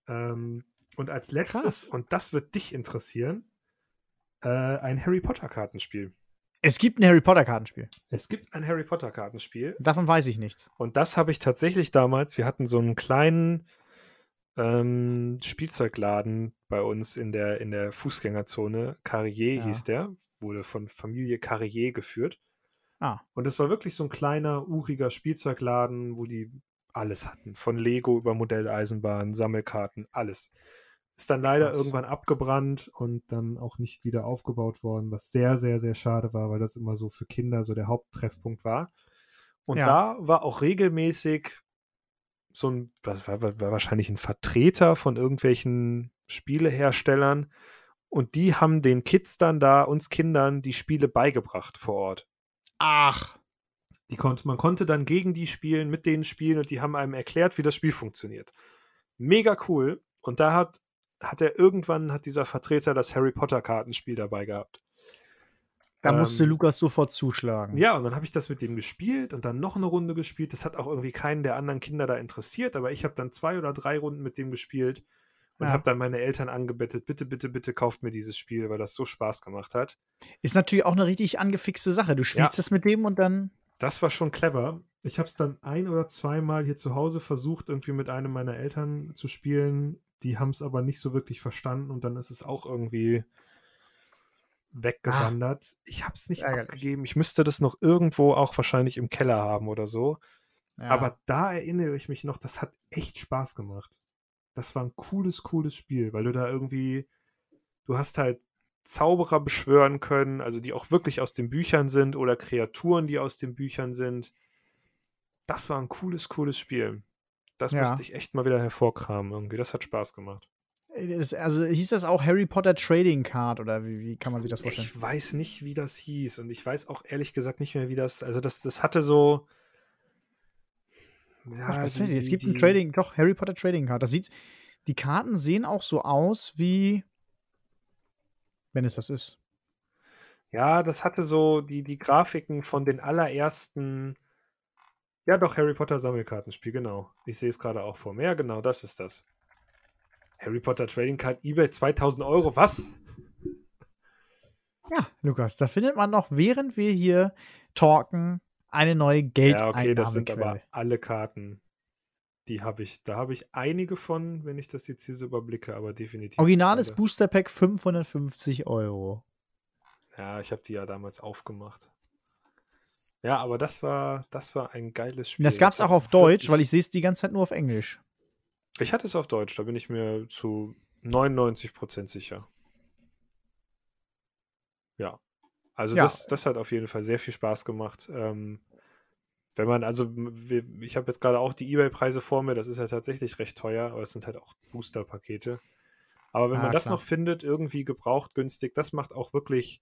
Ähm, und als letztes, Krass. und das wird dich interessieren, äh, ein Harry Potter Kartenspiel. Es gibt ein Harry Potter Kartenspiel. Es gibt ein Harry Potter Kartenspiel. Davon weiß ich nichts. Und das habe ich tatsächlich damals. Wir hatten so einen kleinen ähm, Spielzeugladen bei uns in der, in der Fußgängerzone. Carrier ja. hieß der wurde von Familie Carrier geführt. Ah. Und es war wirklich so ein kleiner, uriger Spielzeugladen, wo die alles hatten. Von Lego über Modelleisenbahn, Sammelkarten, alles. Ist dann leider Krass. irgendwann abgebrannt und dann auch nicht wieder aufgebaut worden, was sehr, sehr, sehr schade war, weil das immer so für Kinder so der Haupttreffpunkt war. Und ja. da war auch regelmäßig so ein, was war, war wahrscheinlich ein Vertreter von irgendwelchen Spieleherstellern, und die haben den Kids dann da, uns Kindern, die Spiele beigebracht vor Ort. Ach. Die konnte, man konnte dann gegen die spielen, mit denen spielen und die haben einem erklärt, wie das Spiel funktioniert. Mega cool. Und da hat, hat er irgendwann, hat dieser Vertreter das Harry Potter Kartenspiel dabei gehabt. Da ähm, musste Lukas sofort zuschlagen. Ja, und dann habe ich das mit dem gespielt und dann noch eine Runde gespielt. Das hat auch irgendwie keinen der anderen Kinder da interessiert, aber ich habe dann zwei oder drei Runden mit dem gespielt und ja. habe dann meine Eltern angebettet, bitte, bitte, bitte kauft mir dieses Spiel, weil das so Spaß gemacht hat. Ist natürlich auch eine richtig angefixte Sache. Du spielst ja. das mit dem und dann. Das war schon clever. Ich habe es dann ein oder zweimal hier zu Hause versucht, irgendwie mit einem meiner Eltern zu spielen. Die haben es aber nicht so wirklich verstanden und dann ist es auch irgendwie weggewandert. Ah, ich habe es nicht ärgerlich. abgegeben. Ich müsste das noch irgendwo auch wahrscheinlich im Keller haben oder so. Ja. Aber da erinnere ich mich noch, das hat echt Spaß gemacht das war ein cooles, cooles Spiel, weil du da irgendwie, du hast halt Zauberer beschwören können, also die auch wirklich aus den Büchern sind oder Kreaturen, die aus den Büchern sind. Das war ein cooles, cooles Spiel. Das ja. musste ich echt mal wieder hervorkramen irgendwie. Das hat Spaß gemacht. Äh, also hieß das auch Harry Potter Trading Card oder wie, wie, kann man sich das vorstellen? Ich weiß nicht, wie das hieß und ich weiß auch ehrlich gesagt nicht mehr, wie das, also das, das hatte so, ja, Ach, die, die, es gibt die, ein Trading, doch, Harry Potter Trading Card. Das sieht, die Karten sehen auch so aus wie, wenn es das ist. Ja, das hatte so die, die Grafiken von den allerersten, ja doch, Harry Potter Sammelkartenspiel, genau. Ich sehe es gerade auch vor mir. Ja, genau, das ist das. Harry Potter Trading Card, eBay 2000 Euro, was? Ja, Lukas, da findet man noch, während wir hier talken, eine neue Geld. Ja, okay, das sind aber alle Karten. Die habe ich, da habe ich einige von, wenn ich das jetzt hier so überblicke, aber definitiv. Originales. Booster Pack 550 Euro. Ja, ich habe die ja damals aufgemacht. Ja, aber das war, das war ein geiles Spiel. Das gab es auch auf Deutsch, weil ich sehe es die ganze Zeit nur auf Englisch. Ich hatte es auf Deutsch, da bin ich mir zu 99% sicher. Ja. Also ja. Das, das hat auf jeden Fall sehr viel Spaß gemacht. Ähm, wenn man, also ich habe jetzt gerade auch die Ebay-Preise vor mir, das ist ja tatsächlich recht teuer, aber es sind halt auch Booster-Pakete. Aber wenn ah, man das klar. noch findet, irgendwie gebraucht, günstig, das macht auch wirklich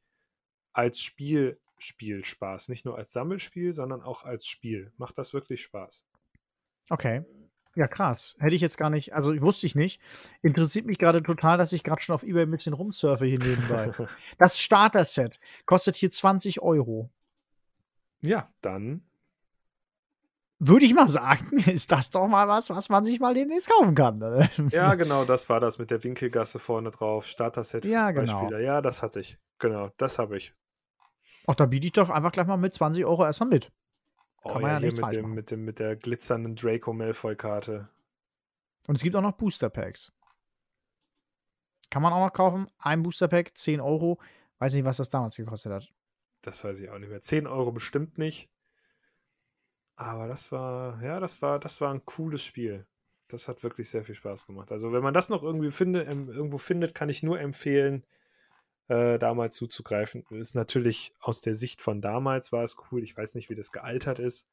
als Spiel, Spiel Spaß. Nicht nur als Sammelspiel, sondern auch als Spiel. Macht das wirklich Spaß. Okay. Ja, krass. Hätte ich jetzt gar nicht, also wusste ich nicht. Interessiert mich gerade total, dass ich gerade schon auf Ebay ein bisschen rumsurfe hier nebenbei. *laughs* das Starter-Set kostet hier 20 Euro. Ja, dann würde ich mal sagen, *laughs* ist das doch mal was, was man sich mal demnächst kaufen kann. Ne? ja, genau, das war das mit der Winkelgasse vorne drauf. Starter-Set für ja, genau. Spieler. Ja, das hatte ich. Genau, das habe ich. Ach, da biete ich doch einfach gleich mal mit 20 Euro erstmal mit. Kann oh, ja, ja hier mit, dem, mit, dem, mit der glitzernden Draco Malfoy-Karte. Und es gibt auch noch Booster Packs. Kann man auch noch kaufen. Ein Booster Pack, 10 Euro. Weiß nicht, was das damals gekostet hat. Das weiß ich auch nicht mehr. 10 Euro bestimmt nicht. Aber das war, ja, das war, das war ein cooles Spiel. Das hat wirklich sehr viel Spaß gemacht. Also, wenn man das noch irgendwie finde, ähm, irgendwo findet, kann ich nur empfehlen, äh, da mal zuzugreifen. Ist natürlich aus der Sicht von damals war es cool. Ich weiß nicht, wie das gealtert ist.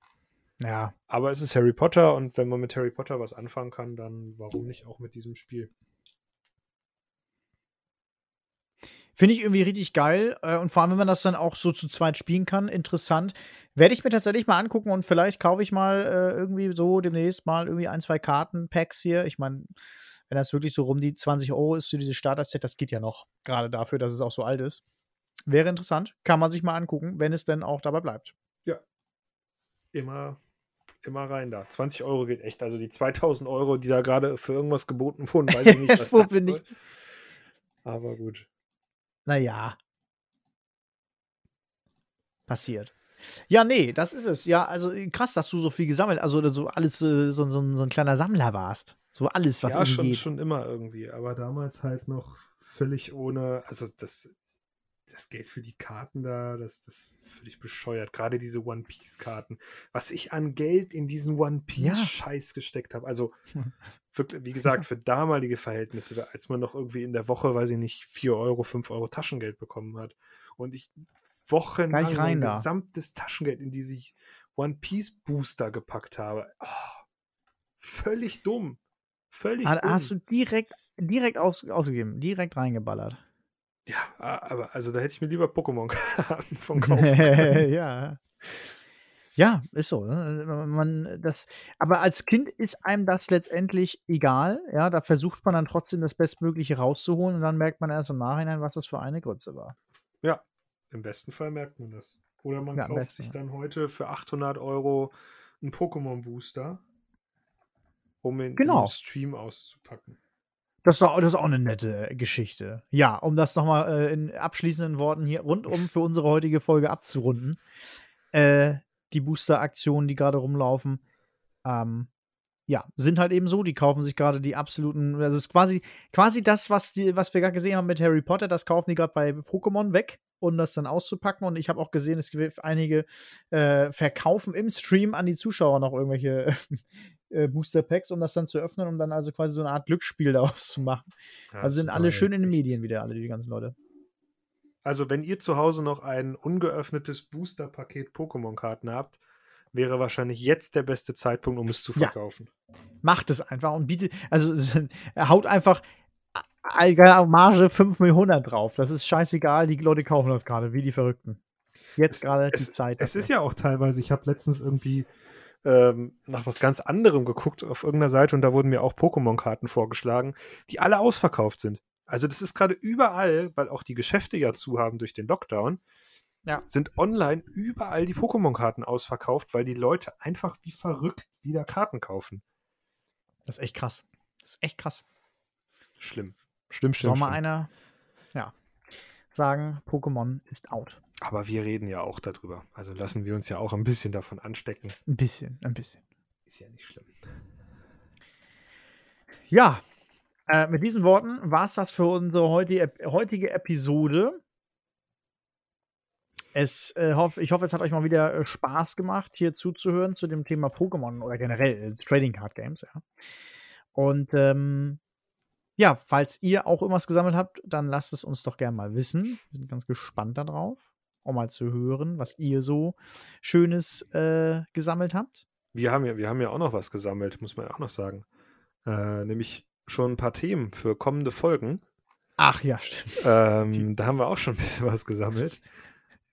Ja. Aber es ist Harry Potter und wenn man mit Harry Potter was anfangen kann, dann warum nicht auch mit diesem Spiel? Finde ich irgendwie richtig geil. Äh, und vor allem, wenn man das dann auch so zu zweit spielen kann, interessant. Werde ich mir tatsächlich mal angucken und vielleicht kaufe ich mal äh, irgendwie so demnächst mal irgendwie ein, zwei Karten-Packs hier. Ich meine, wenn das wirklich so rum die 20 Euro ist für dieses Starter-Set, das geht ja noch. Gerade dafür, dass es auch so alt ist. Wäre interessant. Kann man sich mal angucken, wenn es denn auch dabei bleibt. Ja. Immer, immer rein da. 20 Euro geht echt. Also die 2000 Euro, die da gerade für irgendwas geboten wurden, weiß ich nicht, *laughs* was das soll. Aber gut naja, passiert. Ja, nee, das ist es. Ja, also äh, krass, dass du so viel gesammelt, also so alles äh, so, so, so, ein kleiner Sammler warst. So alles, was ja, schon, geht. schon immer irgendwie, aber damals halt noch völlig ohne, also das, das Geld für die Karten da, das, das völlig bescheuert. Gerade diese One Piece Karten. Was ich an Geld in diesen One Piece Scheiß gesteckt habe. Also *laughs* wirklich, wie gesagt, für damalige Verhältnisse, als man noch irgendwie in der Woche, weiß ich nicht, 4 Euro, 5 Euro Taschengeld bekommen hat. Und ich wochenlang mein gesamtes Taschengeld in diese One Piece Booster gepackt habe. Oh, völlig dumm. Völlig hast. Hast du direkt, direkt aus, ausgegeben, direkt reingeballert. Ja, aber also da hätte ich mir lieber Pokémon-Karten *laughs* von *laughs* kaufen ja. Ja, ist so. Ne? Man, das, aber als Kind ist einem das letztendlich egal. Ja, da versucht man dann trotzdem das Bestmögliche rauszuholen und dann merkt man erst im Nachhinein, was das für eine Grütze war. Ja, im besten Fall merkt man das. Oder man ja, kauft sich dann heute für 800 Euro einen Pokémon-Booster, um ihn genau. im Stream auszupacken. Das ist, auch, das ist auch eine nette Geschichte. Ja, um das nochmal äh, in abschließenden Worten hier rundum für unsere heutige Folge abzurunden. Äh, die Booster-Aktionen, die gerade rumlaufen, ähm, ja, sind halt eben so. Die kaufen sich gerade die absoluten, das ist quasi, quasi das, was, die, was wir gerade gesehen haben mit Harry Potter, das kaufen die gerade bei Pokémon weg, um das dann auszupacken. Und ich habe auch gesehen, es gibt einige äh, verkaufen im Stream an die Zuschauer noch irgendwelche *laughs* äh, Booster Packs, um das dann zu öffnen, um dann also quasi so eine Art Glücksspiel *laughs* daraus zu machen. Ja, also sind alle schön in den Medien wieder, alle die ganzen Leute. Also, wenn ihr zu Hause noch ein ungeöffnetes Booster-Paket Pokémon-Karten habt, wäre wahrscheinlich jetzt der beste Zeitpunkt, um es zu verkaufen. Ja. Macht es einfach und bietet, also *laughs* haut einfach Marge 5 Millionen drauf. Das ist scheißegal, die Leute kaufen das gerade, wie die Verrückten. Jetzt gerade die Zeit. Es ist ja auch teilweise, ich habe letztens irgendwie ähm, nach was ganz anderem geguckt auf irgendeiner Seite und da wurden mir auch Pokémon-Karten vorgeschlagen, die alle ausverkauft sind. Also das ist gerade überall, weil auch die Geschäfte ja zu haben durch den Lockdown, ja. sind online überall die Pokémon-Karten ausverkauft, weil die Leute einfach wie verrückt wieder Karten kaufen. Das ist echt krass. Das ist echt krass. Schlimm. Schlimm, schlimm. Soll mal einer, ja, sagen, Pokémon ist out. Aber wir reden ja auch darüber. Also lassen wir uns ja auch ein bisschen davon anstecken. Ein bisschen, ein bisschen. Ist ja nicht schlimm. Ja, äh, mit diesen Worten war es das für unsere heutige, heutige Episode. Es, äh, hoff, ich hoffe, es hat euch mal wieder äh, Spaß gemacht, hier zuzuhören zu dem Thema Pokémon oder generell äh, Trading Card Games, ja. Und ähm, ja, falls ihr auch irgendwas gesammelt habt, dann lasst es uns doch gerne mal wissen. Wir sind ganz gespannt darauf, um mal zu hören, was ihr so Schönes äh, gesammelt habt. Wir haben, ja, wir haben ja auch noch was gesammelt, muss man ja auch noch sagen. Äh, nämlich schon ein paar Themen für kommende Folgen. Ach ja, stimmt. Ähm, da haben wir auch schon ein bisschen *laughs* was gesammelt.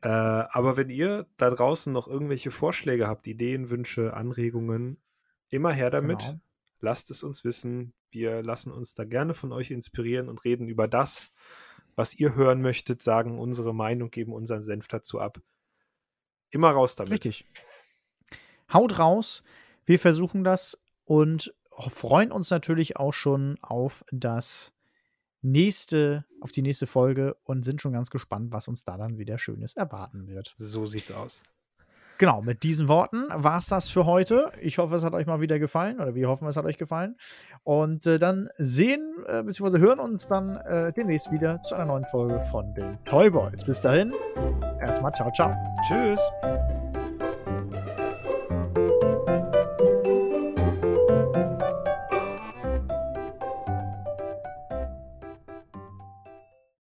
Äh, aber wenn ihr da draußen noch irgendwelche Vorschläge habt, Ideen, Wünsche, Anregungen, immer her damit. Genau. Lasst es uns wissen. Wir lassen uns da gerne von euch inspirieren und reden über das, was ihr hören möchtet, sagen unsere Meinung, geben unseren Senf dazu ab. Immer raus damit. Richtig. Haut raus. Wir versuchen das und freuen uns natürlich auch schon auf das nächste, auf die nächste Folge und sind schon ganz gespannt, was uns da dann wieder Schönes erwarten wird. So sieht's aus. Genau, mit diesen Worten war es das für heute. Ich hoffe, es hat euch mal wieder gefallen oder wir hoffen, es hat euch gefallen. Und äh, dann sehen äh, bzw. hören uns dann äh, demnächst wieder zu einer neuen Folge von den Toy Boys. Bis dahin, erstmal ciao, ciao. Tschüss.